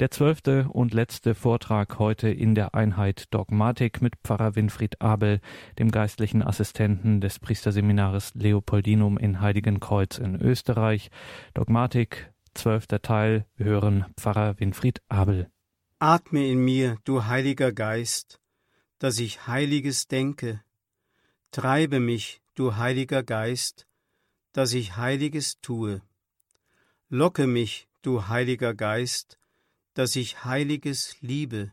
Der zwölfte und letzte Vortrag heute in der Einheit Dogmatik mit Pfarrer Winfried Abel, dem geistlichen Assistenten des Priesterseminares Leopoldinum in Heiligenkreuz in Österreich. Dogmatik, zwölfter Teil. Wir hören Pfarrer Winfried Abel. Atme in mir, du Heiliger Geist, dass ich Heiliges denke. Treibe mich, du Heiliger Geist, dass ich Heiliges tue. Locke mich, du Heiliger Geist, dass ich Heiliges liebe.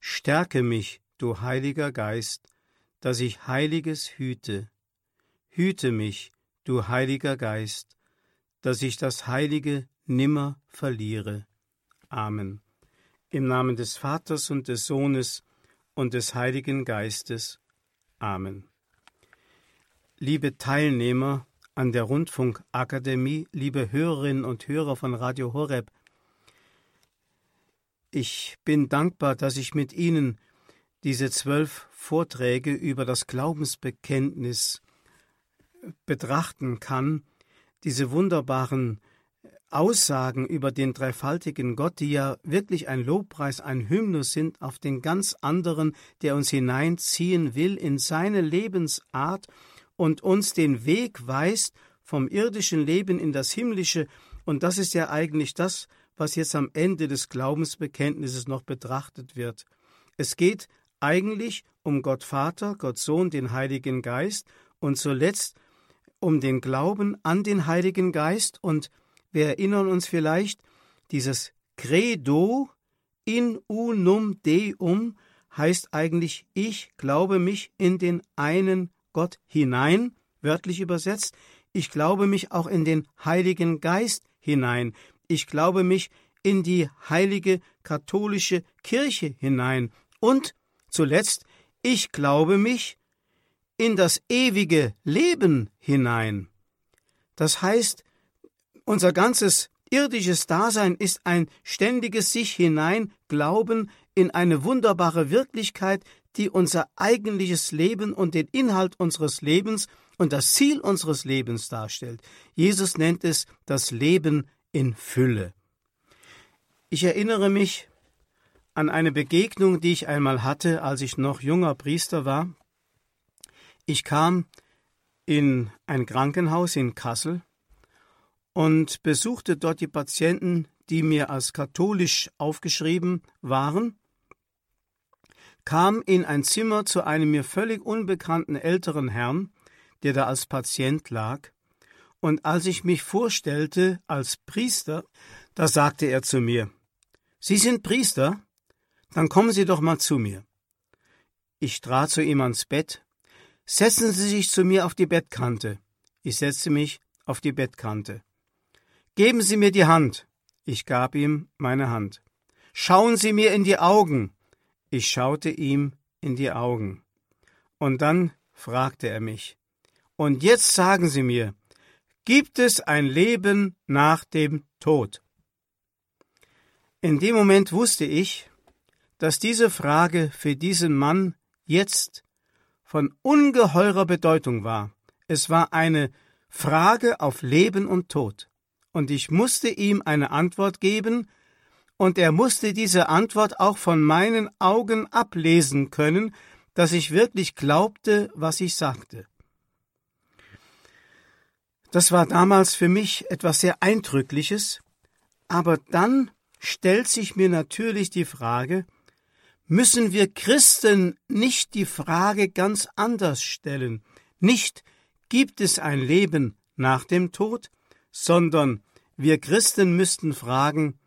Stärke mich, du Heiliger Geist, dass ich Heiliges hüte. Hüte mich, du Heiliger Geist, dass ich das Heilige nimmer verliere. Amen. Im Namen des Vaters und des Sohnes und des Heiligen Geistes. Amen. Liebe Teilnehmer an der Rundfunkakademie, liebe Hörerinnen und Hörer von Radio Horeb, ich bin dankbar, dass ich mit Ihnen diese zwölf Vorträge über das Glaubensbekenntnis betrachten kann, diese wunderbaren Aussagen über den dreifaltigen Gott, die ja wirklich ein Lobpreis, ein Hymnus sind auf den ganz anderen, der uns hineinziehen will in seine Lebensart und uns den Weg weist vom irdischen Leben in das himmlische, und das ist ja eigentlich das, was jetzt am Ende des Glaubensbekenntnisses noch betrachtet wird. Es geht eigentlich um Gott Vater, Gott Sohn, den Heiligen Geist und zuletzt um den Glauben an den Heiligen Geist und wir erinnern uns vielleicht, dieses Credo in unum deum heißt eigentlich, ich glaube mich in den einen Gott hinein, wörtlich übersetzt, ich glaube mich auch in den Heiligen Geist hinein, ich glaube mich in die heilige katholische Kirche hinein und zuletzt, ich glaube mich in das ewige Leben hinein. Das heißt, unser ganzes irdisches Dasein ist ein ständiges sich hinein Glauben in eine wunderbare Wirklichkeit, die unser eigentliches Leben und den Inhalt unseres Lebens und das Ziel unseres Lebens darstellt. Jesus nennt es das Leben in Fülle. Ich erinnere mich an eine Begegnung, die ich einmal hatte, als ich noch junger Priester war. Ich kam in ein Krankenhaus in Kassel und besuchte dort die Patienten, die mir als katholisch aufgeschrieben waren, kam in ein Zimmer zu einem mir völlig unbekannten älteren Herrn, der da als Patient lag, und als ich mich vorstellte als Priester, da sagte er zu mir Sie sind Priester? Dann kommen Sie doch mal zu mir. Ich trat zu ihm ans Bett. Setzen Sie sich zu mir auf die Bettkante. Ich setzte mich auf die Bettkante. Geben Sie mir die Hand. Ich gab ihm meine Hand. Schauen Sie mir in die Augen. Ich schaute ihm in die Augen. Und dann fragte er mich. Und jetzt sagen Sie mir, Gibt es ein Leben nach dem Tod? In dem Moment wusste ich, dass diese Frage für diesen Mann jetzt von ungeheurer Bedeutung war. Es war eine Frage auf Leben und Tod. Und ich musste ihm eine Antwort geben, und er musste diese Antwort auch von meinen Augen ablesen können, dass ich wirklich glaubte, was ich sagte. Das war damals für mich etwas sehr Eindrückliches, aber dann stellt sich mir natürlich die Frage, müssen wir Christen nicht die Frage ganz anders stellen, nicht gibt es ein Leben nach dem Tod, sondern wir Christen müssten fragen,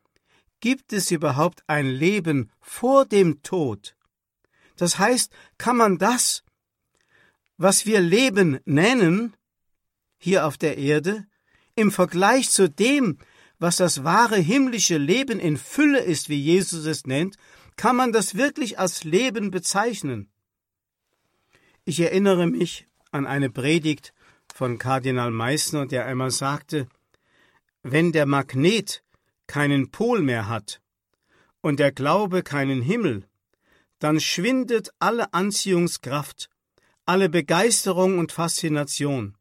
gibt es überhaupt ein Leben vor dem Tod? Das heißt, kann man das, was wir Leben nennen, hier auf der Erde, im Vergleich zu dem, was das wahre himmlische Leben in Fülle ist, wie Jesus es nennt, kann man das wirklich als Leben bezeichnen. Ich erinnere mich an eine Predigt von Kardinal Meissner, der einmal sagte, wenn der Magnet keinen Pol mehr hat und der Glaube keinen Himmel, dann schwindet alle Anziehungskraft, alle Begeisterung und Faszination.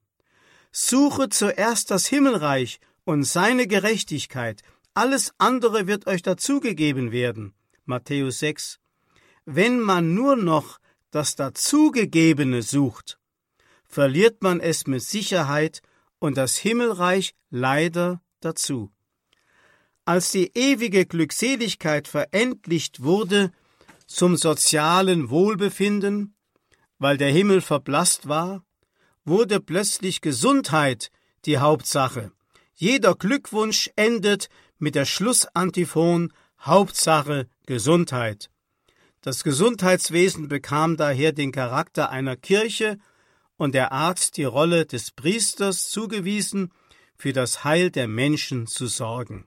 Suche zuerst das Himmelreich und seine Gerechtigkeit, alles andere wird euch dazugegeben werden. Matthäus 6. Wenn man nur noch das Dazugegebene sucht, verliert man es mit Sicherheit und das Himmelreich leider dazu. Als die ewige Glückseligkeit verendlicht wurde zum sozialen Wohlbefinden, weil der Himmel verblasst war, wurde plötzlich Gesundheit die Hauptsache. Jeder Glückwunsch endet mit der Schlussantiphon Hauptsache Gesundheit. Das Gesundheitswesen bekam daher den Charakter einer Kirche und der Arzt die Rolle des Priesters zugewiesen, für das Heil der Menschen zu sorgen.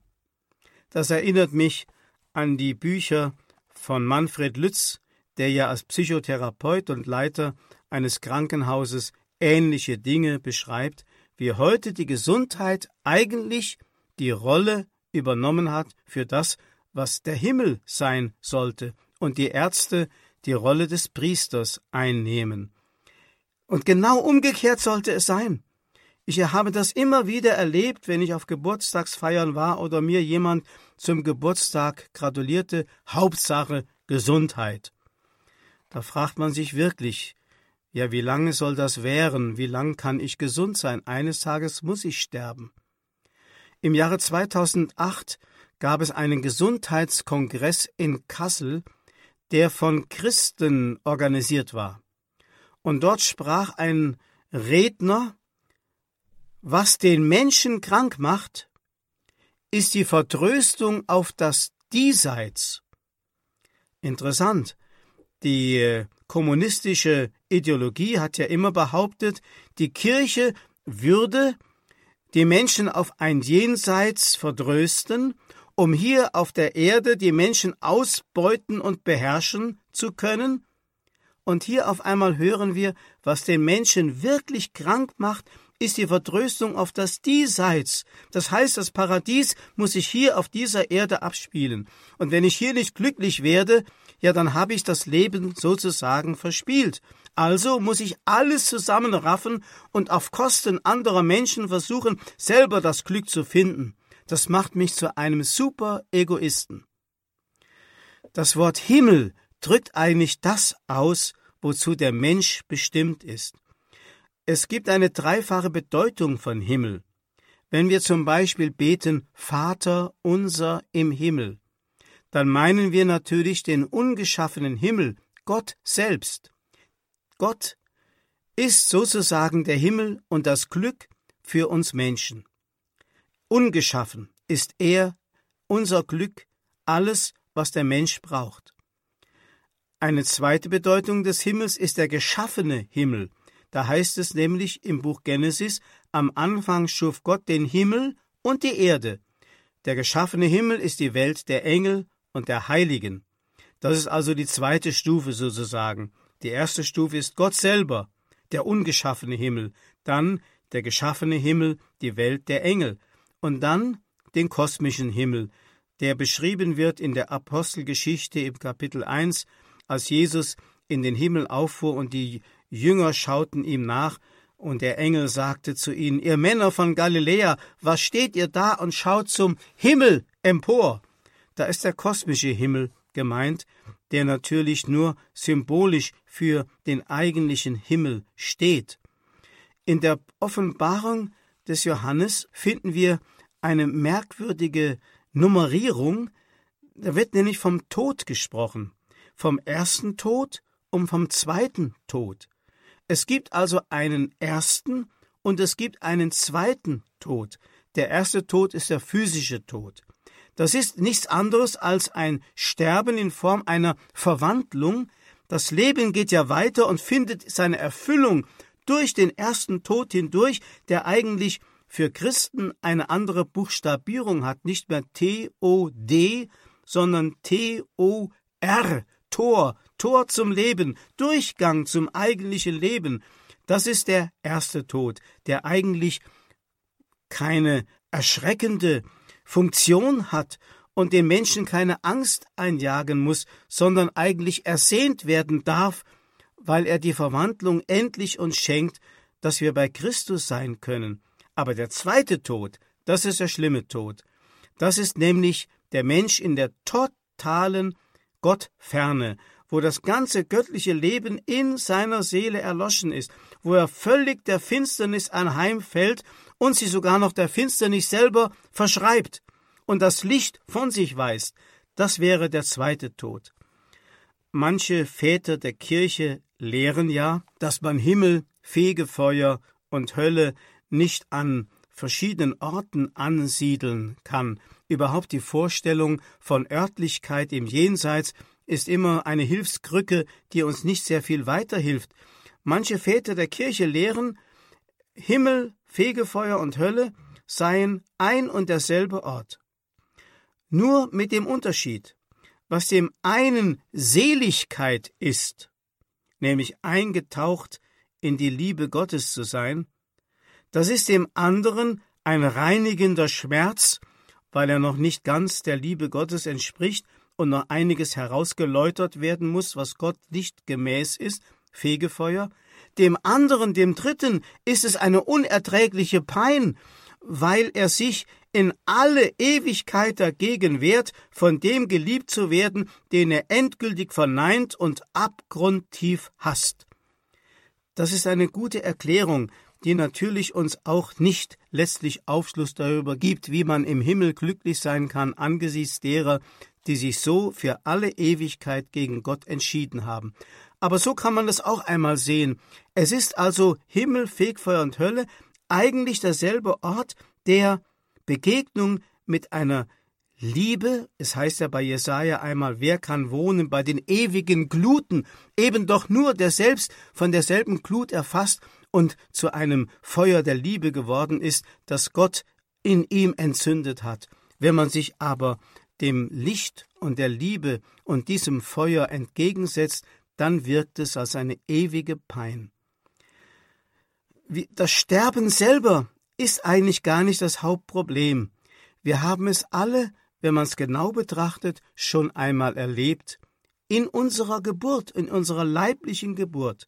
Das erinnert mich an die Bücher von Manfred Lütz, der ja als Psychotherapeut und Leiter eines Krankenhauses ähnliche Dinge beschreibt, wie heute die Gesundheit eigentlich die Rolle übernommen hat für das, was der Himmel sein sollte, und die Ärzte die Rolle des Priesters einnehmen. Und genau umgekehrt sollte es sein. Ich habe das immer wieder erlebt, wenn ich auf Geburtstagsfeiern war oder mir jemand zum Geburtstag gratulierte, Hauptsache Gesundheit. Da fragt man sich wirklich, ja, wie lange soll das währen? Wie lang kann ich gesund sein? Eines Tages muss ich sterben. Im Jahre 2008 gab es einen Gesundheitskongress in Kassel, der von Christen organisiert war. Und dort sprach ein Redner, was den Menschen krank macht, ist die Vertröstung auf das Diesseits. Interessant. Die äh, kommunistische Ideologie hat ja immer behauptet, die Kirche würde die Menschen auf ein Jenseits verdrösten, um hier auf der Erde die Menschen ausbeuten und beherrschen zu können. Und hier auf einmal hören wir, was den Menschen wirklich krank macht, ist die Vertröstung auf das Diesseits. Das heißt, das Paradies muss sich hier auf dieser Erde abspielen. Und wenn ich hier nicht glücklich werde, ja, dann habe ich das Leben sozusagen verspielt. Also muss ich alles zusammenraffen und auf Kosten anderer Menschen versuchen, selber das Glück zu finden. Das macht mich zu einem super Egoisten. Das Wort Himmel drückt eigentlich das aus, wozu der Mensch bestimmt ist. Es gibt eine dreifache Bedeutung von Himmel. Wenn wir zum Beispiel beten Vater unser im Himmel, dann meinen wir natürlich den ungeschaffenen Himmel, Gott selbst. Gott ist sozusagen der Himmel und das Glück für uns Menschen. Ungeschaffen ist er, unser Glück, alles, was der Mensch braucht. Eine zweite Bedeutung des Himmels ist der geschaffene Himmel, da heißt es nämlich im Buch Genesis, am Anfang schuf Gott den Himmel und die Erde. Der geschaffene Himmel ist die Welt der Engel und der Heiligen. Das ist also die zweite Stufe sozusagen. Die erste Stufe ist Gott selber, der ungeschaffene Himmel, dann der geschaffene Himmel, die Welt der Engel, und dann den kosmischen Himmel, der beschrieben wird in der Apostelgeschichte im Kapitel 1, als Jesus in den Himmel auffuhr und die Jünger schauten ihm nach, und der Engel sagte zu ihnen, Ihr Männer von Galiläa, was steht ihr da und schaut zum Himmel empor? Da ist der kosmische Himmel gemeint, der natürlich nur symbolisch für den eigentlichen Himmel steht. In der Offenbarung des Johannes finden wir eine merkwürdige Nummerierung, da wird nämlich vom Tod gesprochen, vom ersten Tod und vom zweiten Tod. Es gibt also einen ersten und es gibt einen zweiten Tod. Der erste Tod ist der physische Tod. Das ist nichts anderes als ein Sterben in Form einer Verwandlung. Das Leben geht ja weiter und findet seine Erfüllung durch den ersten Tod hindurch, der eigentlich für Christen eine andere Buchstabierung hat, nicht mehr T-O-D, sondern T-O-R, Tor, Tor zum Leben, Durchgang zum eigentlichen Leben. Das ist der erste Tod, der eigentlich keine erschreckende Funktion hat und den Menschen keine Angst einjagen muss, sondern eigentlich ersehnt werden darf, weil er die Verwandlung endlich uns schenkt, dass wir bei Christus sein können. Aber der zweite Tod, das ist der schlimme Tod. Das ist nämlich der Mensch in der totalen Gottferne, wo das ganze göttliche Leben in seiner Seele erloschen ist, wo er völlig der Finsternis anheimfällt und sie sogar noch der Finsternis selber verschreibt und das Licht von sich weist, das wäre der zweite Tod. Manche Väter der Kirche lehren ja, dass man Himmel, Fegefeuer und Hölle nicht an verschiedenen Orten ansiedeln kann. Überhaupt die Vorstellung von Örtlichkeit im Jenseits ist immer eine Hilfskrücke, die uns nicht sehr viel weiterhilft. Manche Väter der Kirche lehren, Himmel, Fegefeuer und Hölle seien ein und derselbe Ort. Nur mit dem Unterschied, was dem einen Seligkeit ist, nämlich eingetaucht in die Liebe Gottes zu sein, das ist dem anderen ein reinigender Schmerz, weil er noch nicht ganz der Liebe Gottes entspricht und noch einiges herausgeläutert werden muss, was Gott nicht gemäß ist, Fegefeuer, dem anderen, dem dritten, ist es eine unerträgliche Pein, weil er sich in alle Ewigkeit dagegen wehrt, von dem geliebt zu werden, den er endgültig verneint und abgrundtief hasst. Das ist eine gute Erklärung, die natürlich uns auch nicht letztlich Aufschluss darüber gibt, wie man im Himmel glücklich sein kann angesichts derer, die sich so für alle Ewigkeit gegen Gott entschieden haben. Aber so kann man das auch einmal sehen. Es ist also Himmel, Fegfeuer und Hölle eigentlich derselbe Ort der Begegnung mit einer Liebe, es heißt ja bei Jesaja einmal, wer kann wohnen bei den ewigen Gluten, eben doch nur der selbst von derselben Glut erfasst und zu einem Feuer der Liebe geworden ist, das Gott in ihm entzündet hat. Wenn man sich aber dem Licht und der Liebe und diesem Feuer entgegensetzt, dann wirkt es als eine ewige Pein. Das Sterben selber ist eigentlich gar nicht das Hauptproblem. Wir haben es alle, wenn man es genau betrachtet, schon einmal erlebt, in unserer Geburt, in unserer leiblichen Geburt.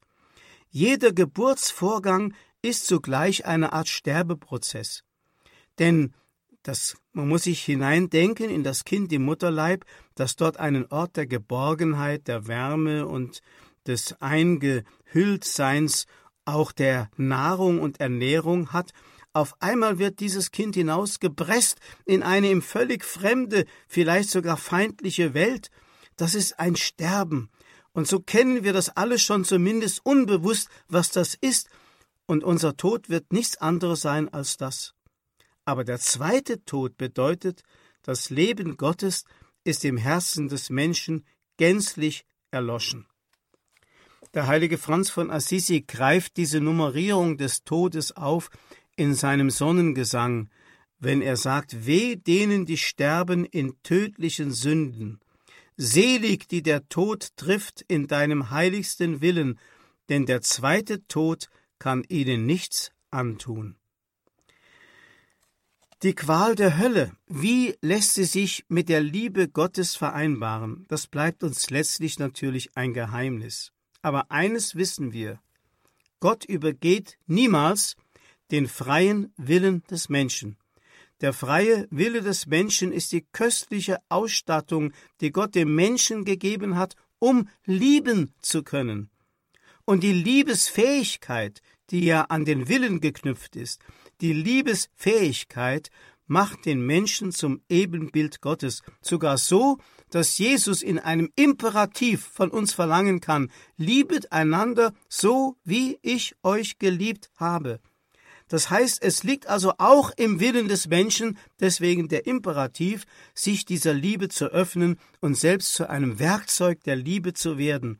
Jeder Geburtsvorgang ist zugleich eine Art Sterbeprozess. Denn das, man muss sich hineindenken in das Kind im Mutterleib, das dort einen Ort der Geborgenheit, der Wärme und des Eingehülltseins, auch der Nahrung und Ernährung hat auf einmal wird dieses Kind hinausgepresst in eine ihm völlig fremde, vielleicht sogar feindliche Welt. Das ist ein Sterben. Und so kennen wir das alle schon zumindest unbewusst, was das ist, und unser Tod wird nichts anderes sein als das. Aber der zweite Tod bedeutet, das Leben Gottes ist im Herzen des Menschen gänzlich erloschen. Der heilige Franz von Assisi greift diese Nummerierung des Todes auf in seinem Sonnengesang, wenn er sagt, weh denen, die sterben in tödlichen Sünden, selig, die der Tod trifft in deinem heiligsten Willen, denn der zweite Tod kann ihnen nichts antun. Die Qual der Hölle, wie lässt sie sich mit der Liebe Gottes vereinbaren? Das bleibt uns letztlich natürlich ein Geheimnis. Aber eines wissen wir, Gott übergeht niemals den freien Willen des Menschen. Der freie Wille des Menschen ist die köstliche Ausstattung, die Gott dem Menschen gegeben hat, um lieben zu können. Und die Liebesfähigkeit, die ja an den Willen geknüpft ist, die Liebesfähigkeit macht den Menschen zum Ebenbild Gottes, sogar so, dass Jesus in einem Imperativ von uns verlangen kann, liebet einander so, wie ich euch geliebt habe. Das heißt, es liegt also auch im Willen des Menschen, deswegen der Imperativ, sich dieser Liebe zu öffnen und selbst zu einem Werkzeug der Liebe zu werden.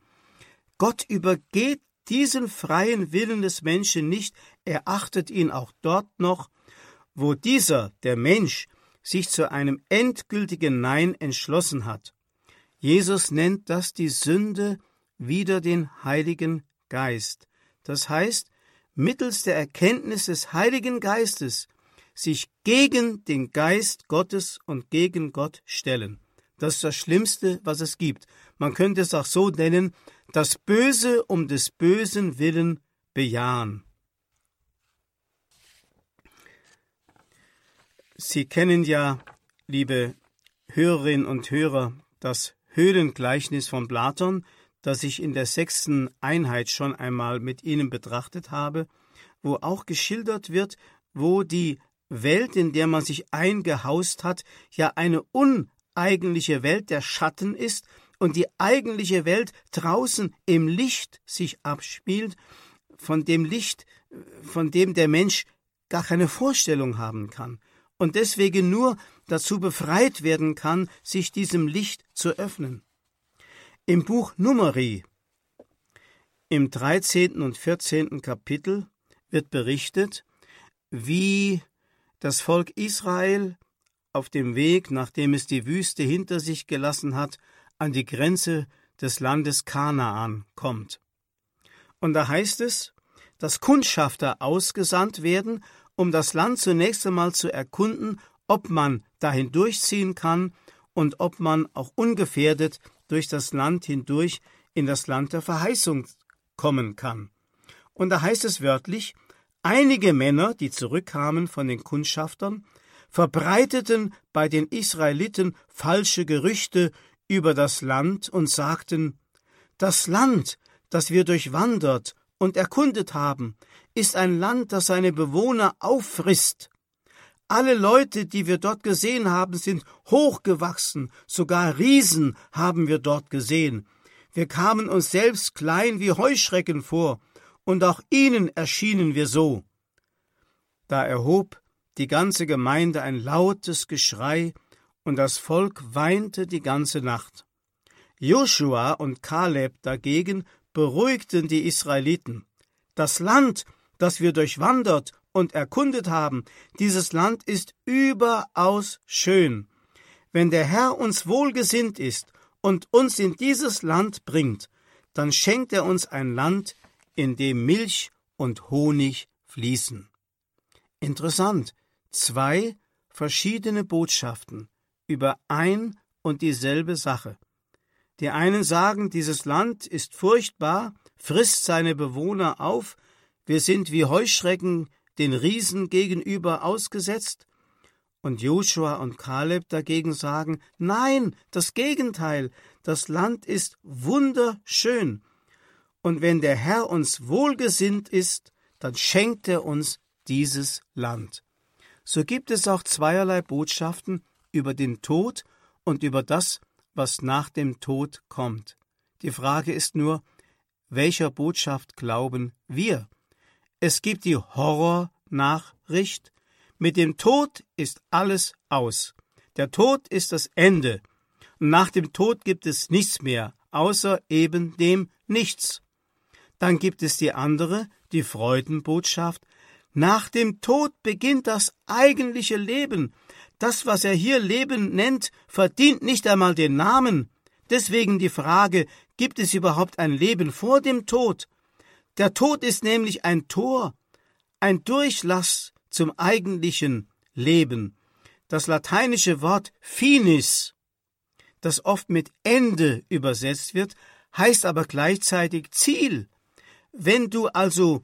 Gott übergeht diesen freien Willen des Menschen nicht, er achtet ihn auch dort noch, wo dieser, der Mensch, sich zu einem endgültigen Nein entschlossen hat. Jesus nennt das die Sünde wider den Heiligen Geist. Das heißt, mittels der Erkenntnis des Heiligen Geistes sich gegen den Geist Gottes und gegen Gott stellen. Das ist das Schlimmste, was es gibt. Man könnte es auch so nennen, das Böse um des Bösen willen bejahen. Sie kennen ja liebe Hörerinnen und Hörer, das Höhlengleichnis von Platon, das ich in der sechsten Einheit schon einmal mit Ihnen betrachtet habe, wo auch geschildert wird, wo die Welt, in der man sich eingehaust hat, ja eine uneigentliche Welt der Schatten ist und die eigentliche Welt draußen im Licht sich abspielt, von dem Licht, von dem der Mensch gar keine Vorstellung haben kann und deswegen nur dazu befreit werden kann, sich diesem Licht zu öffnen. Im Buch Numeri, im 13. und 14. Kapitel, wird berichtet, wie das Volk Israel auf dem Weg, nachdem es die Wüste hinter sich gelassen hat, an die Grenze des Landes Kanaan kommt. Und da heißt es, dass Kundschafter ausgesandt werden, um das Land zunächst einmal zu erkunden, ob man dahin durchziehen kann und ob man auch ungefährdet durch das Land hindurch in das Land der Verheißung kommen kann. Und da heißt es wörtlich, einige Männer, die zurückkamen von den Kundschaftern, verbreiteten bei den Israeliten falsche Gerüchte über das Land und sagten, das Land, das wir durchwandert und erkundet haben, ist ein Land, das seine Bewohner auffrisst. Alle Leute, die wir dort gesehen haben, sind hochgewachsen, sogar Riesen haben wir dort gesehen. Wir kamen uns selbst klein wie Heuschrecken vor, und auch ihnen erschienen wir so. Da erhob die ganze Gemeinde ein lautes Geschrei, und das Volk weinte die ganze Nacht. Joshua und Kaleb dagegen beruhigten die Israeliten. Das Land, das wir durchwandert und erkundet haben, dieses Land ist überaus schön. Wenn der Herr uns wohlgesinnt ist und uns in dieses Land bringt, dann schenkt er uns ein Land, in dem Milch und Honig fließen. Interessant, zwei verschiedene Botschaften über ein und dieselbe Sache. Die einen sagen, dieses Land ist furchtbar, frisst seine Bewohner auf, wir sind wie Heuschrecken den Riesen gegenüber ausgesetzt, und Joshua und Kaleb dagegen sagen, nein, das Gegenteil, das Land ist wunderschön. Und wenn der Herr uns wohlgesinnt ist, dann schenkt er uns dieses Land. So gibt es auch zweierlei Botschaften über den Tod und über das, was nach dem Tod kommt. Die Frage ist nur, welcher Botschaft glauben wir? Es gibt die Horrornachricht, mit dem Tod ist alles aus. Der Tod ist das Ende. nach dem Tod gibt es nichts mehr, außer eben dem Nichts. Dann gibt es die andere, die Freudenbotschaft. Nach dem Tod beginnt das eigentliche Leben. Das, was er hier Leben nennt, verdient nicht einmal den Namen. Deswegen die Frage, gibt es überhaupt ein Leben vor dem Tod? Der Tod ist nämlich ein Tor, ein Durchlass zum eigentlichen Leben. Das lateinische Wort finis, das oft mit Ende übersetzt wird, heißt aber gleichzeitig Ziel. Wenn du also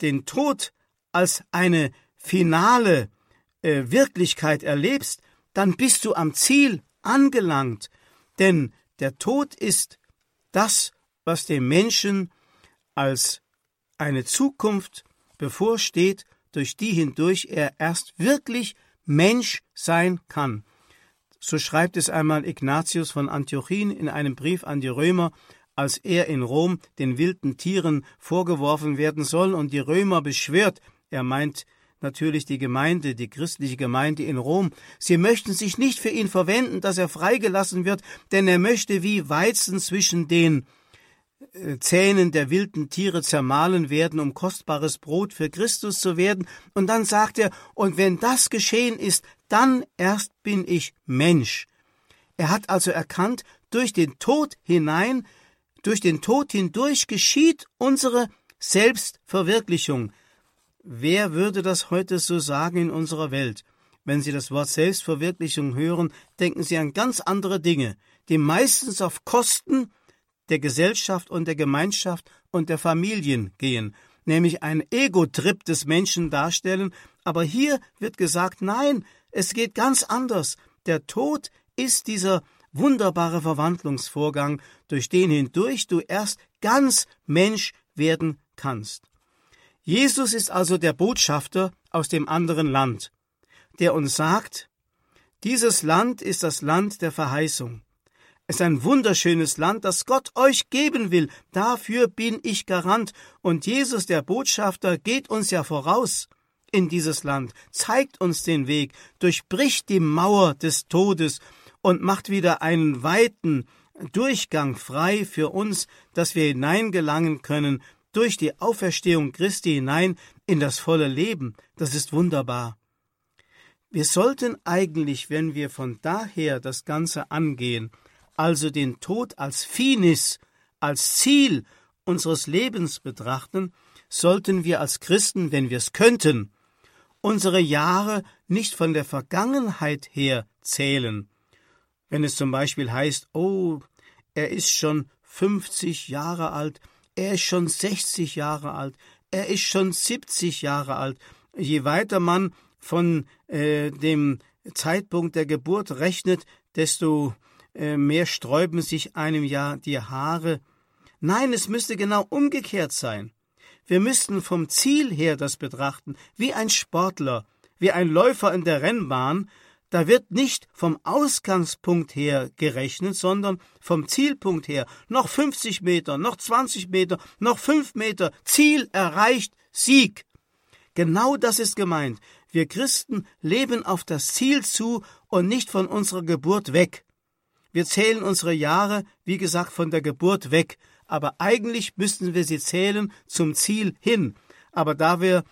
den Tod als eine finale äh, Wirklichkeit erlebst, dann bist du am Ziel angelangt, denn der Tod ist das, was dem Menschen als eine Zukunft bevorsteht, durch die hindurch er erst wirklich Mensch sein kann. So schreibt es einmal Ignatius von Antiochien in einem Brief an die Römer, als er in Rom den wilden Tieren vorgeworfen werden soll und die Römer beschwört, er meint natürlich die Gemeinde, die christliche Gemeinde in Rom, sie möchten sich nicht für ihn verwenden, dass er freigelassen wird, denn er möchte wie Weizen zwischen den äh, Zähnen der wilden Tiere zermahlen werden, um kostbares Brot für Christus zu werden. Und dann sagt er, und wenn das geschehen ist, dann erst bin ich Mensch. Er hat also erkannt, durch den Tod hinein, durch den Tod hindurch geschieht unsere Selbstverwirklichung. Wer würde das heute so sagen in unserer Welt? Wenn Sie das Wort Selbstverwirklichung hören, denken Sie an ganz andere Dinge, die meistens auf Kosten der Gesellschaft und der Gemeinschaft und der Familien gehen, nämlich ein Ego-Trip des Menschen darstellen, aber hier wird gesagt, nein, es geht ganz anders. Der Tod ist dieser wunderbare Verwandlungsvorgang, durch den hindurch du erst ganz Mensch werden kannst. Jesus ist also der Botschafter aus dem anderen Land, der uns sagt, dieses Land ist das Land der Verheißung. Es ist ein wunderschönes Land, das Gott euch geben will. Dafür bin ich Garant. Und Jesus, der Botschafter, geht uns ja voraus in dieses Land, zeigt uns den Weg, durchbricht die Mauer des Todes und macht wieder einen weiten Durchgang frei für uns, dass wir hineingelangen können durch die Auferstehung Christi hinein in das volle Leben. Das ist wunderbar. Wir sollten eigentlich, wenn wir von daher das Ganze angehen, also den Tod als Finis, als Ziel unseres Lebens betrachten, sollten wir als Christen, wenn wir es könnten, unsere Jahre nicht von der Vergangenheit her zählen. Wenn es zum Beispiel heißt, oh, er ist schon 50 Jahre alt, er ist schon 60 Jahre alt, er ist schon 70 Jahre alt. Je weiter man von äh, dem Zeitpunkt der Geburt rechnet, desto äh, mehr sträuben sich einem ja die Haare. Nein, es müsste genau umgekehrt sein. Wir müssten vom Ziel her das betrachten, wie ein Sportler, wie ein Läufer in der Rennbahn, da wird nicht vom Ausgangspunkt her gerechnet, sondern vom Zielpunkt her. Noch 50 Meter, noch 20 Meter, noch 5 Meter, Ziel erreicht, Sieg. Genau das ist gemeint. Wir Christen leben auf das Ziel zu und nicht von unserer Geburt weg. Wir zählen unsere Jahre, wie gesagt, von der Geburt weg aber eigentlich müssten wir sie zählen zum Ziel hin. Aber da wir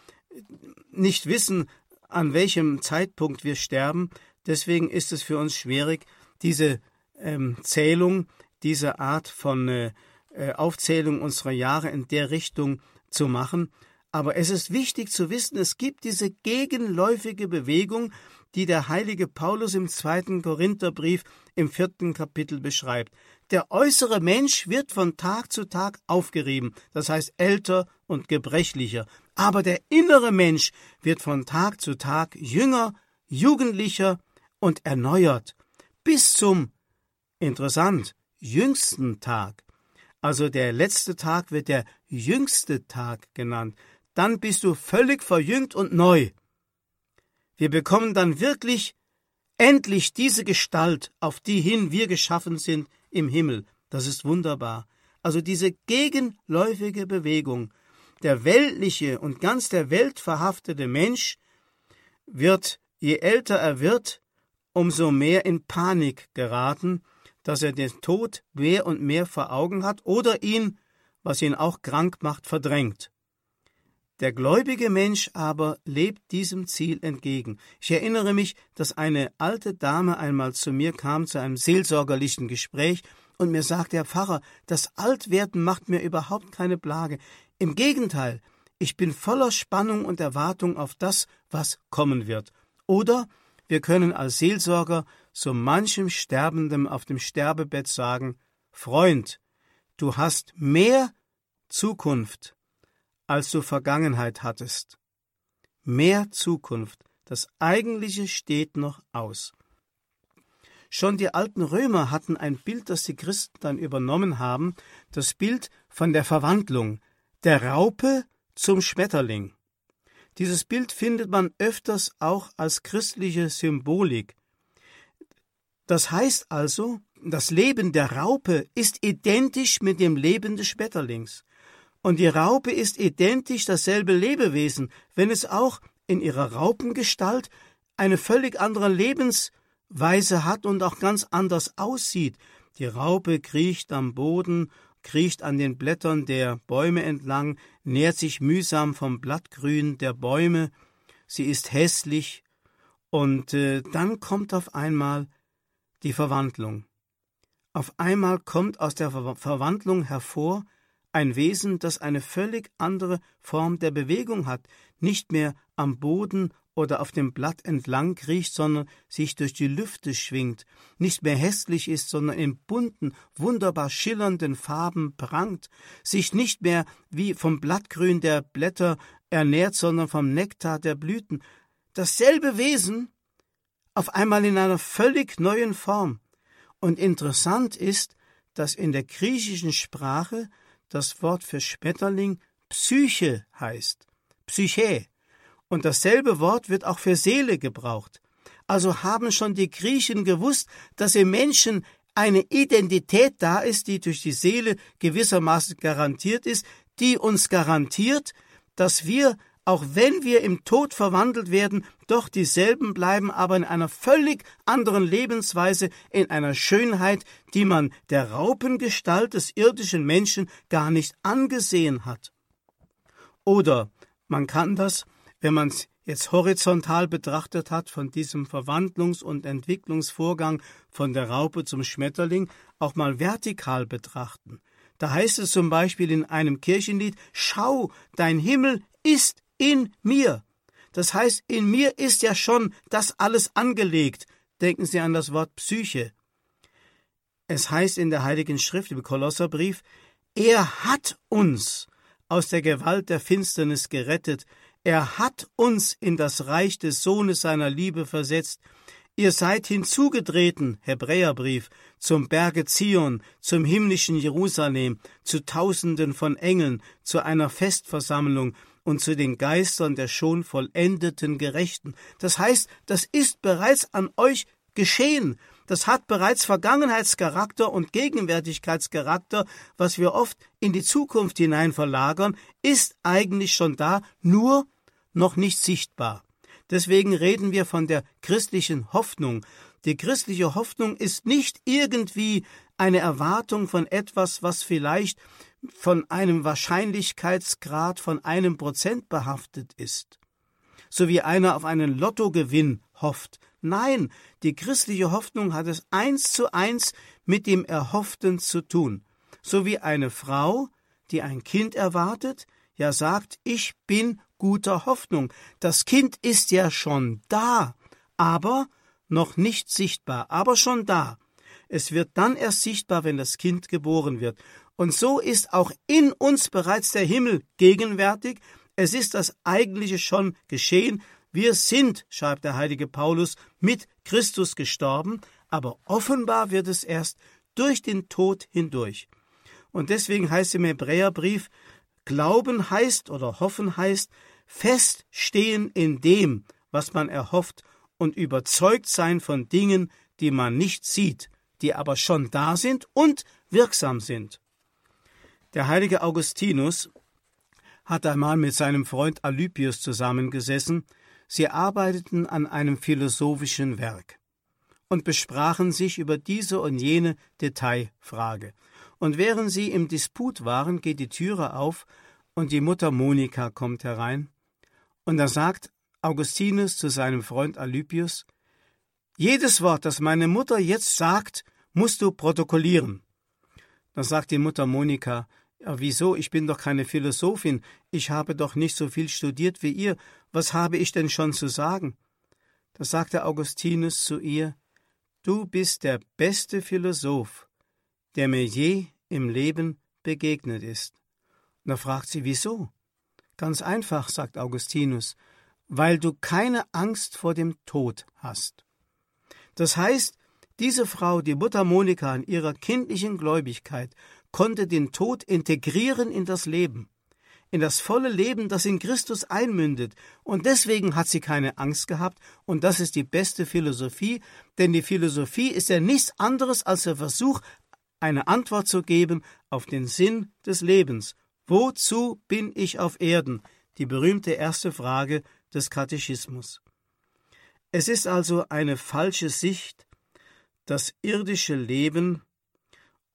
nicht wissen, an welchem Zeitpunkt wir sterben, deswegen ist es für uns schwierig, diese ähm, Zählung, diese Art von äh, äh Aufzählung unserer Jahre in der Richtung zu machen. Aber es ist wichtig zu wissen, es gibt diese gegenläufige Bewegung, die der heilige Paulus im zweiten Korintherbrief im vierten Kapitel beschreibt. Der äußere Mensch wird von Tag zu Tag aufgerieben, das heißt älter und gebrechlicher, aber der innere Mensch wird von Tag zu Tag jünger, jugendlicher und erneuert, bis zum, interessant, jüngsten Tag. Also der letzte Tag wird der jüngste Tag genannt. Dann bist du völlig verjüngt und neu. Wir bekommen dann wirklich endlich diese Gestalt, auf die hin wir geschaffen sind, im Himmel. Das ist wunderbar. Also diese gegenläufige Bewegung. Der weltliche und ganz der Welt verhaftete Mensch wird, je älter er wird, umso mehr in Panik geraten, dass er den Tod mehr und mehr vor Augen hat oder ihn, was ihn auch krank macht, verdrängt. Der gläubige Mensch aber lebt diesem Ziel entgegen. Ich erinnere mich, dass eine alte Dame einmal zu mir kam zu einem seelsorgerlichen Gespräch und mir sagte, Herr Pfarrer, das Altwerden macht mir überhaupt keine Plage. Im Gegenteil, ich bin voller Spannung und Erwartung auf das, was kommen wird. Oder wir können als Seelsorger so manchem Sterbendem auf dem Sterbebett sagen, Freund, du hast mehr Zukunft als du Vergangenheit hattest. Mehr Zukunft, das Eigentliche steht noch aus. Schon die alten Römer hatten ein Bild, das die Christen dann übernommen haben, das Bild von der Verwandlung, der Raupe zum Schmetterling. Dieses Bild findet man öfters auch als christliche Symbolik. Das heißt also, das Leben der Raupe ist identisch mit dem Leben des Schmetterlings. Und die Raupe ist identisch dasselbe Lebewesen, wenn es auch in ihrer Raupengestalt eine völlig andere Lebensweise hat und auch ganz anders aussieht. Die Raupe kriecht am Boden, kriecht an den Blättern der Bäume entlang, nährt sich mühsam vom Blattgrün der Bäume, sie ist hässlich, und äh, dann kommt auf einmal die Verwandlung. Auf einmal kommt aus der Ver Verwandlung hervor ein Wesen, das eine völlig andere Form der Bewegung hat, nicht mehr am Boden oder auf dem Blatt entlang kriecht, sondern sich durch die Lüfte schwingt, nicht mehr hässlich ist, sondern in bunten, wunderbar schillernden Farben prangt, sich nicht mehr wie vom Blattgrün der Blätter ernährt, sondern vom Nektar der Blüten. Dasselbe Wesen, auf einmal in einer völlig neuen Form. Und interessant ist, dass in der griechischen Sprache das Wort für Schmetterling Psyche heißt. Psyche. Und dasselbe Wort wird auch für Seele gebraucht. Also haben schon die Griechen gewusst, dass im Menschen eine Identität da ist, die durch die Seele gewissermaßen garantiert ist, die uns garantiert, dass wir, auch wenn wir im Tod verwandelt werden, doch dieselben bleiben, aber in einer völlig anderen Lebensweise, in einer Schönheit, die man der Raupengestalt des irdischen Menschen gar nicht angesehen hat. Oder man kann das, wenn man es jetzt horizontal betrachtet hat, von diesem Verwandlungs- und Entwicklungsvorgang von der Raupe zum Schmetterling, auch mal vertikal betrachten. Da heißt es zum Beispiel in einem Kirchenlied, Schau, dein Himmel ist in mir. Das heißt, in mir ist ja schon das alles angelegt. Denken Sie an das Wort Psyche. Es heißt in der Heiligen Schrift im Kolosserbrief, er hat uns aus der Gewalt der Finsternis gerettet, er hat uns in das Reich des Sohnes seiner Liebe versetzt. Ihr seid hinzugetreten, Hebräerbrief, zum Berge Zion, zum himmlischen Jerusalem, zu Tausenden von Engeln, zu einer Festversammlung und zu den Geistern der schon vollendeten Gerechten. Das heißt, das ist bereits an euch geschehen. Das hat bereits Vergangenheitscharakter und Gegenwärtigkeitscharakter, was wir oft in die Zukunft hinein verlagern, ist eigentlich schon da, nur noch nicht sichtbar. Deswegen reden wir von der christlichen Hoffnung. Die christliche Hoffnung ist nicht irgendwie eine Erwartung von etwas, was vielleicht von einem Wahrscheinlichkeitsgrad von einem Prozent behaftet ist. So wie einer auf einen Lottogewinn hofft. Nein, die christliche Hoffnung hat es eins zu eins mit dem Erhofften zu tun. So wie eine Frau, die ein Kind erwartet, ja sagt, ich bin guter Hoffnung. Das Kind ist ja schon da, aber noch nicht sichtbar, aber schon da. Es wird dann erst sichtbar, wenn das Kind geboren wird. Und so ist auch in uns bereits der Himmel gegenwärtig. Es ist das Eigentliche schon geschehen. Wir sind, schreibt der heilige Paulus, mit Christus gestorben, aber offenbar wird es erst durch den Tod hindurch. Und deswegen heißt im Hebräerbrief, Glauben heißt oder hoffen heißt feststehen in dem, was man erhofft und überzeugt sein von Dingen, die man nicht sieht, die aber schon da sind und wirksam sind. Der heilige Augustinus hat einmal mit seinem Freund Alypius zusammengesessen, sie arbeiteten an einem philosophischen Werk und besprachen sich über diese und jene Detailfrage und während sie im Disput waren, geht die Türe auf und die Mutter Monika kommt herein. Und da sagt Augustinus zu seinem Freund Alypius: Jedes Wort, das meine Mutter jetzt sagt, musst du protokollieren. Da sagt die Mutter Monika: ja, wieso? Ich bin doch keine Philosophin. Ich habe doch nicht so viel studiert wie ihr. Was habe ich denn schon zu sagen? Da sagte Augustinus zu ihr: Du bist der beste Philosoph, der mir je im Leben begegnet ist. Und da fragt sie, wieso? Ganz einfach, sagt Augustinus, weil du keine Angst vor dem Tod hast. Das heißt, diese Frau, die Mutter Monika in ihrer kindlichen Gläubigkeit, konnte den Tod integrieren in das Leben, in das volle Leben, das in Christus einmündet, und deswegen hat sie keine Angst gehabt, und das ist die beste Philosophie, denn die Philosophie ist ja nichts anderes als der Versuch, eine Antwort zu geben auf den Sinn des Lebens. Wozu bin ich auf Erden? Die berühmte erste Frage des Katechismus. Es ist also eine falsche Sicht, das irdische Leben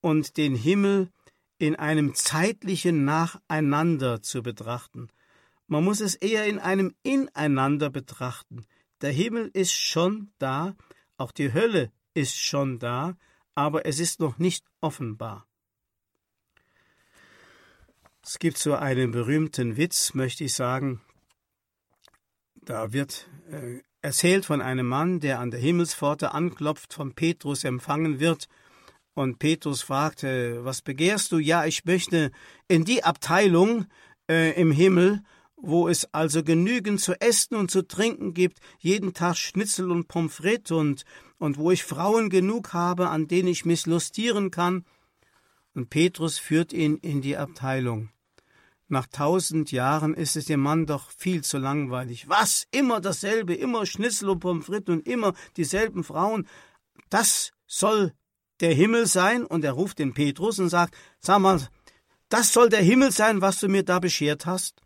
und den Himmel in einem zeitlichen Nacheinander zu betrachten. Man muss es eher in einem Ineinander betrachten. Der Himmel ist schon da, auch die Hölle ist schon da, aber es ist noch nicht offenbar. Es gibt so einen berühmten Witz, möchte ich sagen. Da wird äh, erzählt von einem Mann, der an der Himmelspforte anklopft, von Petrus empfangen wird. Und Petrus fragte, was begehrst du? Ja, ich möchte in die Abteilung äh, im Himmel, wo es also genügend zu essen und zu trinken gibt, jeden Tag Schnitzel und Pommes frites und, und wo ich Frauen genug habe, an denen ich mich lustieren kann. Und Petrus führt ihn in die Abteilung. Nach tausend Jahren ist es dem Mann doch viel zu langweilig. Was? Immer dasselbe, immer Schnitzel und Pommes frites und immer dieselben Frauen. Das soll der Himmel sein? Und er ruft den Petrus und sagt, sag mal, das soll der Himmel sein, was du mir da beschert hast?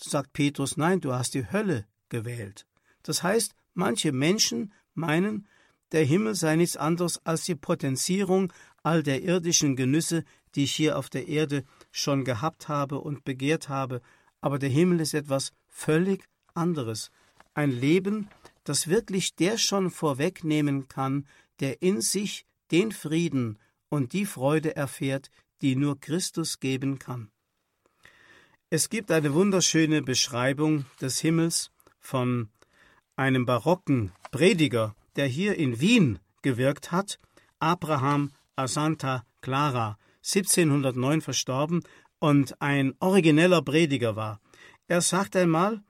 Sagt Petrus, nein, du hast die Hölle gewählt. Das heißt, manche Menschen meinen, der Himmel sei nichts anderes als die Potenzierung all der irdischen Genüsse, die ich hier auf der Erde schon gehabt habe und begehrt habe, aber der Himmel ist etwas völlig anderes. Ein Leben, das wirklich der schon vorwegnehmen kann, der in sich den Frieden und die Freude erfährt, die nur Christus geben kann. Es gibt eine wunderschöne Beschreibung des Himmels von einem barocken Prediger, der hier in Wien gewirkt hat, Abraham a Santa Clara, 1709 verstorben und ein origineller Prediger war. Er sagt einmal,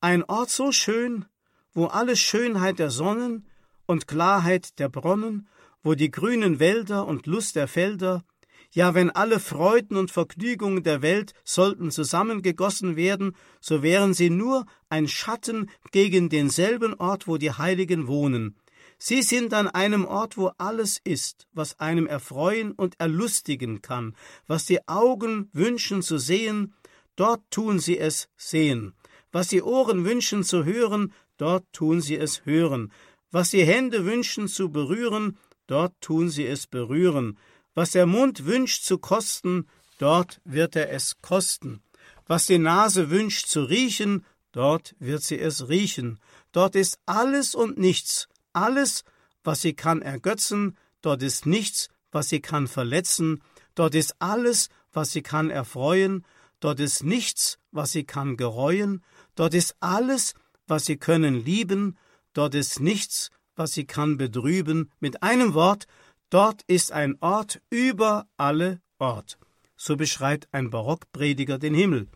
ein Ort so schön, wo alle Schönheit der Sonnen und Klarheit der Bronnen, wo die grünen Wälder und Lust der Felder, ja, wenn alle Freuden und Vergnügungen der Welt sollten zusammengegossen werden, so wären sie nur ein Schatten gegen denselben Ort, wo die Heiligen wohnen. Sie sind an einem Ort, wo alles ist, was einem erfreuen und erlustigen kann, was die Augen wünschen zu sehen, dort tun sie es sehen, was die Ohren wünschen zu hören, dort tun sie es hören, was die Hände wünschen zu berühren, dort tun sie es berühren, was der Mund wünscht zu kosten, dort wird er es kosten, was die Nase wünscht zu riechen, dort wird sie es riechen, dort ist alles und nichts, alles, was sie kann ergötzen, dort ist nichts, was sie kann verletzen, dort ist alles, was sie kann erfreuen, dort ist nichts, was sie kann gereuen, dort ist alles, was sie können lieben, dort ist nichts, was sie kann betrüben, mit einem Wort, dort ist ein Ort über alle Ort. So beschreibt ein Barockprediger den Himmel.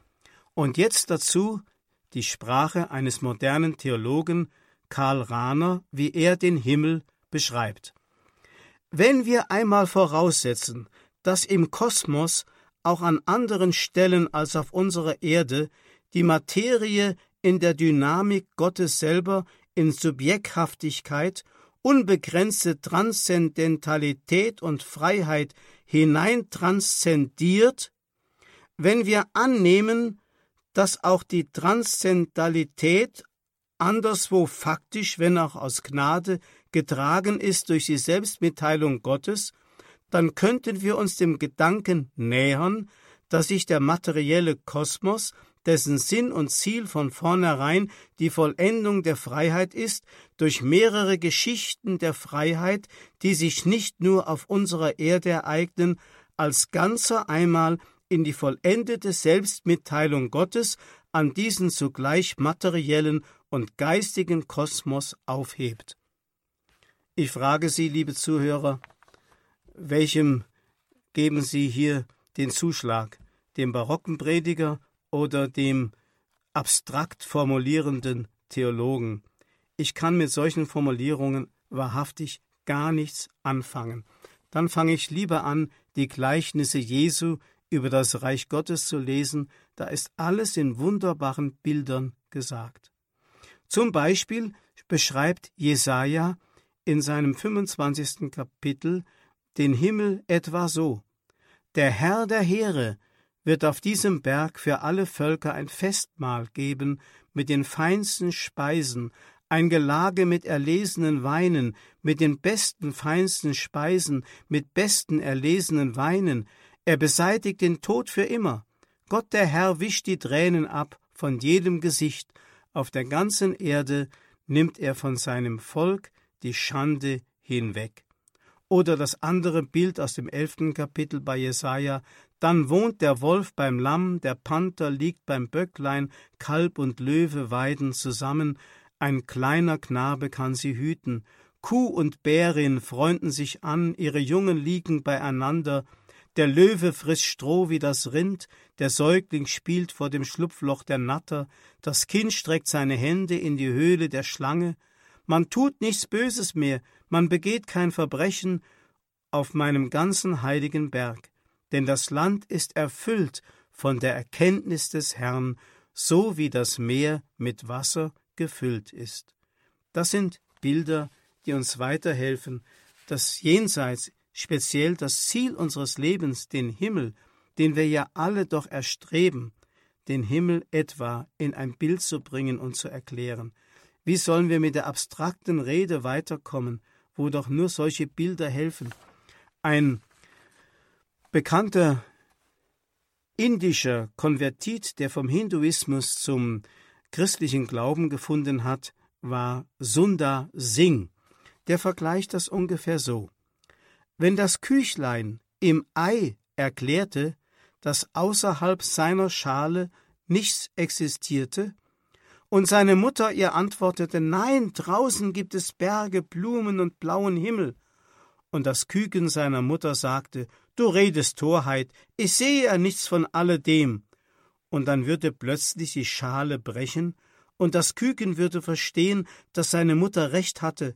Und jetzt dazu die Sprache eines modernen Theologen, Karl Rahner, wie er den Himmel beschreibt. Wenn wir einmal voraussetzen, dass im Kosmos auch an anderen Stellen als auf unserer Erde die Materie in der Dynamik Gottes selber in Subjekthaftigkeit, unbegrenzte Transzendentalität und Freiheit hineintranszendiert, wenn wir annehmen, dass auch die Transzendentalität anderswo faktisch, wenn auch aus Gnade, getragen ist durch die Selbstmitteilung Gottes, dann könnten wir uns dem Gedanken nähern, dass sich der materielle Kosmos, dessen Sinn und Ziel von vornherein die Vollendung der Freiheit ist, durch mehrere Geschichten der Freiheit, die sich nicht nur auf unserer Erde ereignen, als Ganzer einmal in die vollendete Selbstmitteilung Gottes an diesen zugleich materiellen und geistigen Kosmos aufhebt. Ich frage Sie, liebe Zuhörer, welchem geben Sie hier den Zuschlag, dem barocken Prediger oder dem abstrakt formulierenden Theologen? Ich kann mit solchen Formulierungen wahrhaftig gar nichts anfangen. Dann fange ich lieber an, die Gleichnisse Jesu über das Reich Gottes zu lesen, da ist alles in wunderbaren Bildern gesagt. Zum Beispiel beschreibt Jesaja in seinem 25. Kapitel den Himmel etwa so: Der Herr der Heere wird auf diesem Berg für alle Völker ein Festmahl geben mit den feinsten Speisen, ein Gelage mit erlesenen Weinen, mit den besten, feinsten Speisen, mit besten erlesenen Weinen. Er beseitigt den Tod für immer. Gott der Herr wischt die Tränen ab von jedem Gesicht auf der ganzen Erde nimmt er von seinem Volk die Schande hinweg. Oder das andere Bild aus dem elften Kapitel bei Jesaja: Dann wohnt der Wolf beim Lamm, der Panther liegt beim Böcklein, Kalb und Löwe weiden zusammen, ein kleiner Knabe kann sie hüten. Kuh und Bärin freunden sich an, ihre Jungen liegen beieinander, der Löwe frisst Stroh wie das Rind, der Säugling spielt vor dem Schlupfloch der Natter, das Kind streckt seine Hände in die Höhle der Schlange, man tut nichts Böses mehr, man begeht kein Verbrechen auf meinem ganzen heiligen Berg, denn das Land ist erfüllt von der Erkenntnis des Herrn, so wie das Meer mit Wasser gefüllt ist. Das sind Bilder, die uns weiterhelfen, das Jenseits, speziell das Ziel unseres Lebens, den Himmel, den wir ja alle doch erstreben, den Himmel etwa in ein Bild zu bringen und zu erklären. Wie sollen wir mit der abstrakten Rede weiterkommen, wo doch nur solche Bilder helfen? Ein bekannter indischer Konvertit, der vom Hinduismus zum christlichen Glauben gefunden hat, war Sundar Singh. Der vergleicht das ungefähr so. Wenn das Küchlein im Ei erklärte, dass außerhalb seiner Schale nichts existierte, und seine Mutter ihr antwortete Nein, draußen gibt es Berge, Blumen und blauen Himmel, und das Küken seiner Mutter sagte Du redest Torheit, ich sehe ja nichts von alledem, und dann würde plötzlich die Schale brechen, und das Küken würde verstehen, dass seine Mutter recht hatte.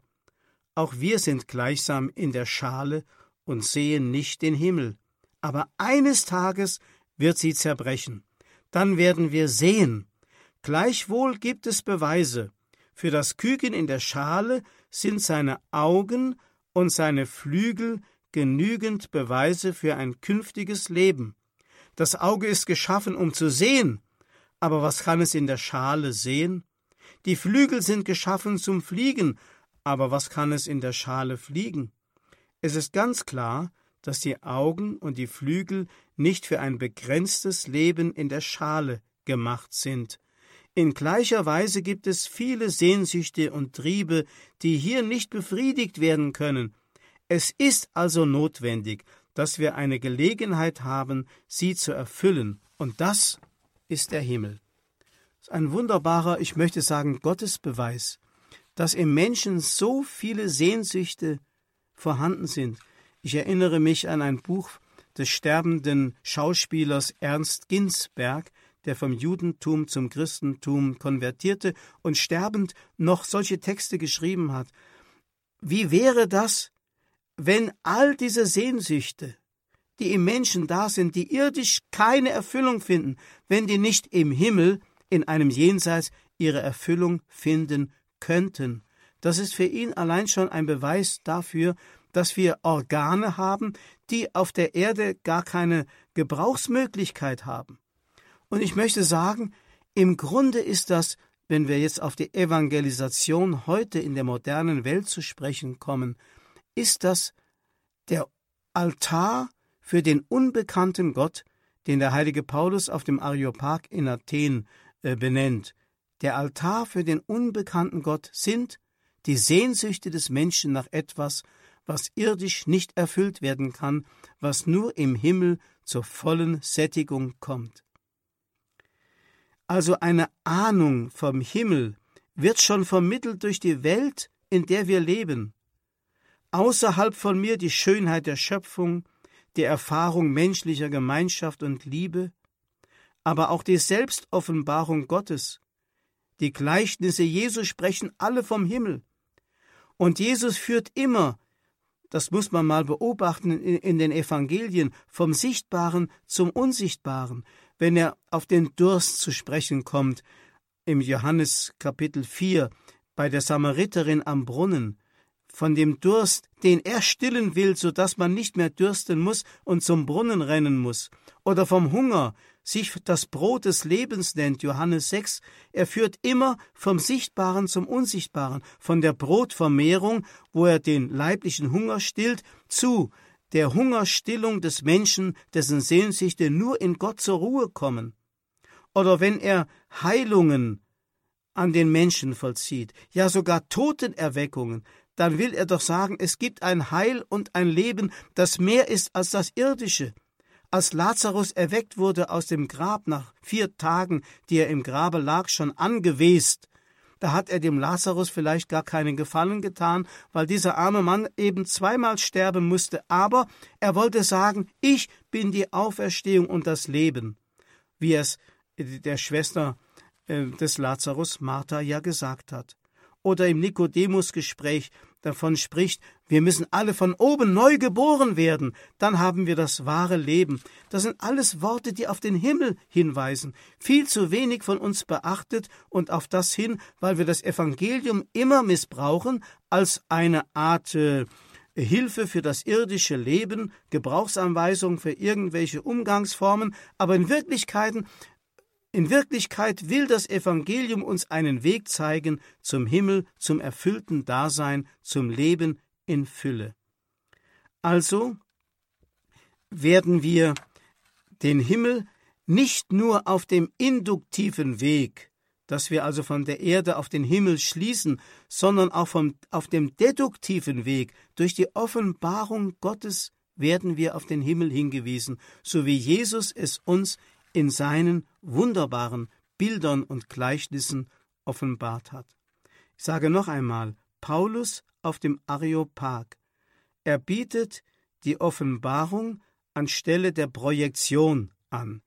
Auch wir sind gleichsam in der Schale und sehen nicht den Himmel aber eines Tages wird sie zerbrechen. Dann werden wir sehen. Gleichwohl gibt es Beweise. Für das Küken in der Schale sind seine Augen und seine Flügel genügend Beweise für ein künftiges Leben. Das Auge ist geschaffen, um zu sehen, aber was kann es in der Schale sehen? Die Flügel sind geschaffen zum Fliegen, aber was kann es in der Schale fliegen? Es ist ganz klar, dass die Augen und die Flügel nicht für ein begrenztes Leben in der Schale gemacht sind. In gleicher Weise gibt es viele Sehnsüchte und Triebe, die hier nicht befriedigt werden können. Es ist also notwendig, dass wir eine Gelegenheit haben, sie zu erfüllen, und das ist der Himmel. Das ist ein wunderbarer, ich möchte sagen, Gottesbeweis, dass im Menschen so viele Sehnsüchte vorhanden sind, ich erinnere mich an ein Buch des sterbenden Schauspielers Ernst Ginsberg, der vom Judentum zum Christentum konvertierte und sterbend noch solche Texte geschrieben hat. Wie wäre das, wenn all diese Sehnsüchte, die im Menschen da sind, die irdisch keine Erfüllung finden, wenn die nicht im Himmel in einem Jenseits ihre Erfüllung finden könnten. Das ist für ihn allein schon ein Beweis dafür, dass wir Organe haben, die auf der Erde gar keine Gebrauchsmöglichkeit haben. Und ich möchte sagen, im Grunde ist das, wenn wir jetzt auf die Evangelisation heute in der modernen Welt zu sprechen kommen, ist das der Altar für den unbekannten Gott, den der heilige Paulus auf dem Areopag in Athen äh, benennt. Der Altar für den unbekannten Gott sind die Sehnsüchte des Menschen nach etwas, was irdisch nicht erfüllt werden kann, was nur im Himmel zur vollen Sättigung kommt. Also eine Ahnung vom Himmel wird schon vermittelt durch die Welt, in der wir leben. Außerhalb von mir die Schönheit der Schöpfung, die Erfahrung menschlicher Gemeinschaft und Liebe, aber auch die Selbstoffenbarung Gottes. Die Gleichnisse Jesu sprechen alle vom Himmel. Und Jesus führt immer das muss man mal beobachten in, in den Evangelien, vom Sichtbaren zum Unsichtbaren, wenn er auf den Durst zu sprechen kommt, im Johannes Kapitel 4, bei der Samariterin am Brunnen, von dem Durst, den er stillen will, so dass man nicht mehr dürsten muss und zum Brunnen rennen muss, oder vom Hunger, sich das Brot des Lebens nennt, Johannes 6, er führt immer vom Sichtbaren zum Unsichtbaren, von der Brotvermehrung, wo er den leiblichen Hunger stillt, zu der Hungerstillung des Menschen, dessen Sehnsüchte nur in Gott zur Ruhe kommen. Oder wenn er Heilungen an den Menschen vollzieht, ja sogar Totenerweckungen, dann will er doch sagen, es gibt ein Heil und ein Leben, das mehr ist als das irdische. Als Lazarus erweckt wurde aus dem Grab nach vier Tagen, die er im Grabe lag, schon angewest, da hat er dem Lazarus vielleicht gar keinen Gefallen getan, weil dieser arme Mann eben zweimal sterben musste, aber er wollte sagen, ich bin die Auferstehung und das Leben, wie es der Schwester äh, des Lazarus Martha ja gesagt hat. Oder im Nikodemus-Gespräch davon spricht, wir müssen alle von oben neu geboren werden, dann haben wir das wahre Leben. Das sind alles Worte, die auf den Himmel hinweisen, viel zu wenig von uns beachtet und auf das hin, weil wir das Evangelium immer missbrauchen als eine Art äh, Hilfe für das irdische Leben, Gebrauchsanweisung für irgendwelche Umgangsformen, aber in Wirklichkeiten in Wirklichkeit will das Evangelium uns einen Weg zeigen zum Himmel, zum erfüllten Dasein, zum Leben in Fülle. Also werden wir den Himmel nicht nur auf dem induktiven Weg, dass wir also von der Erde auf den Himmel schließen, sondern auch vom, auf dem deduktiven Weg, durch die Offenbarung Gottes werden wir auf den Himmel hingewiesen, so wie Jesus es uns in seinen wunderbaren Bildern und Gleichnissen offenbart hat. Ich sage noch einmal, Paulus auf dem Areopag. Er bietet die Offenbarung anstelle der Projektion an.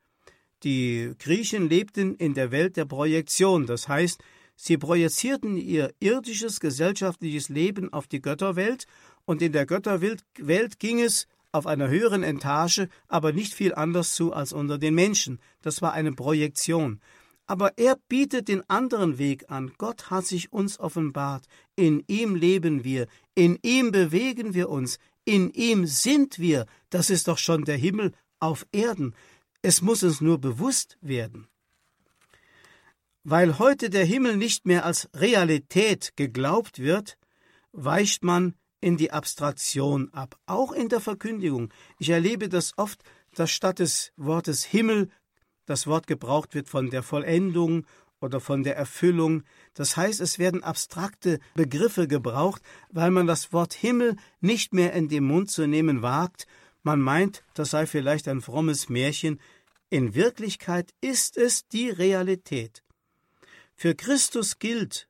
Die Griechen lebten in der Welt der Projektion, das heißt, sie projizierten ihr irdisches gesellschaftliches Leben auf die Götterwelt, und in der Götterwelt ging es auf einer höheren Etage, aber nicht viel anders zu als unter den Menschen. Das war eine Projektion. Aber er bietet den anderen Weg an. Gott hat sich uns offenbart. In ihm leben wir, in ihm bewegen wir uns, in ihm sind wir. Das ist doch schon der Himmel auf Erden. Es muss uns nur bewusst werden. Weil heute der Himmel nicht mehr als Realität geglaubt wird, weicht man in die Abstraktion ab, auch in der Verkündigung. Ich erlebe das oft, dass statt des Wortes Himmel das Wort gebraucht wird von der Vollendung oder von der Erfüllung. Das heißt, es werden abstrakte Begriffe gebraucht, weil man das Wort Himmel nicht mehr in den Mund zu nehmen wagt. Man meint, das sei vielleicht ein frommes Märchen. In Wirklichkeit ist es die Realität. Für Christus gilt,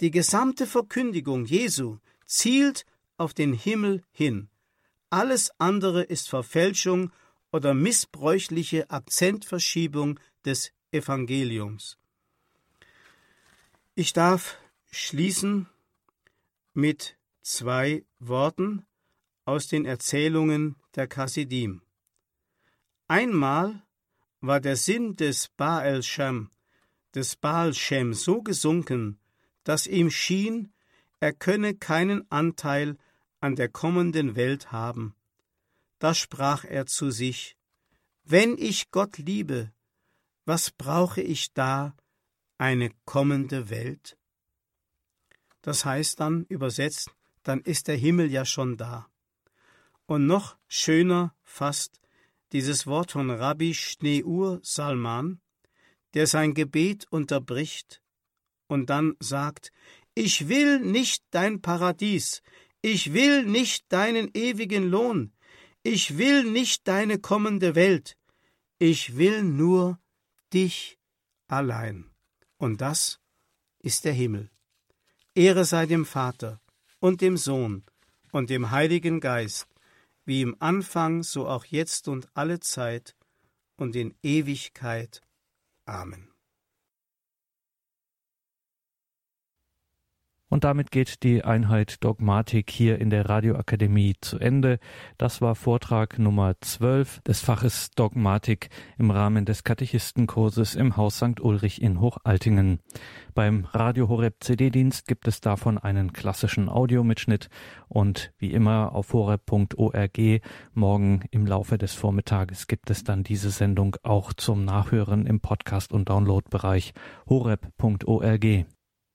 die gesamte Verkündigung Jesu zielt auf den Himmel hin. Alles andere ist Verfälschung oder missbräuchliche Akzentverschiebung des Evangeliums. Ich darf schließen mit zwei Worten aus den Erzählungen der Chassidim. Einmal war der Sinn des Baal Shem, des Baal Shem so gesunken, dass ihm schien, er könne keinen Anteil an der kommenden Welt haben. Da sprach er zu sich Wenn ich Gott liebe, was brauche ich da eine kommende Welt? Das heißt dann übersetzt, dann ist der Himmel ja schon da. Und noch schöner fast dieses Wort von Rabbi Schneur Salman, der sein Gebet unterbricht und dann sagt, ich will nicht dein Paradies, ich will nicht deinen ewigen Lohn, ich will nicht deine kommende Welt, ich will nur dich allein. Und das ist der Himmel. Ehre sei dem Vater und dem Sohn und dem Heiligen Geist, wie im Anfang, so auch jetzt und alle Zeit und in Ewigkeit. Amen. Und damit geht die Einheit Dogmatik hier in der Radioakademie zu Ende. Das war Vortrag Nummer 12 des Faches Dogmatik im Rahmen des Katechistenkurses im Haus St. Ulrich in Hochaltingen. Beim Radio Horeb CD-Dienst gibt es davon einen klassischen Audiomitschnitt und wie immer auf horeb.org morgen im Laufe des Vormittages gibt es dann diese Sendung auch zum Nachhören im Podcast- und Downloadbereich horeb.org.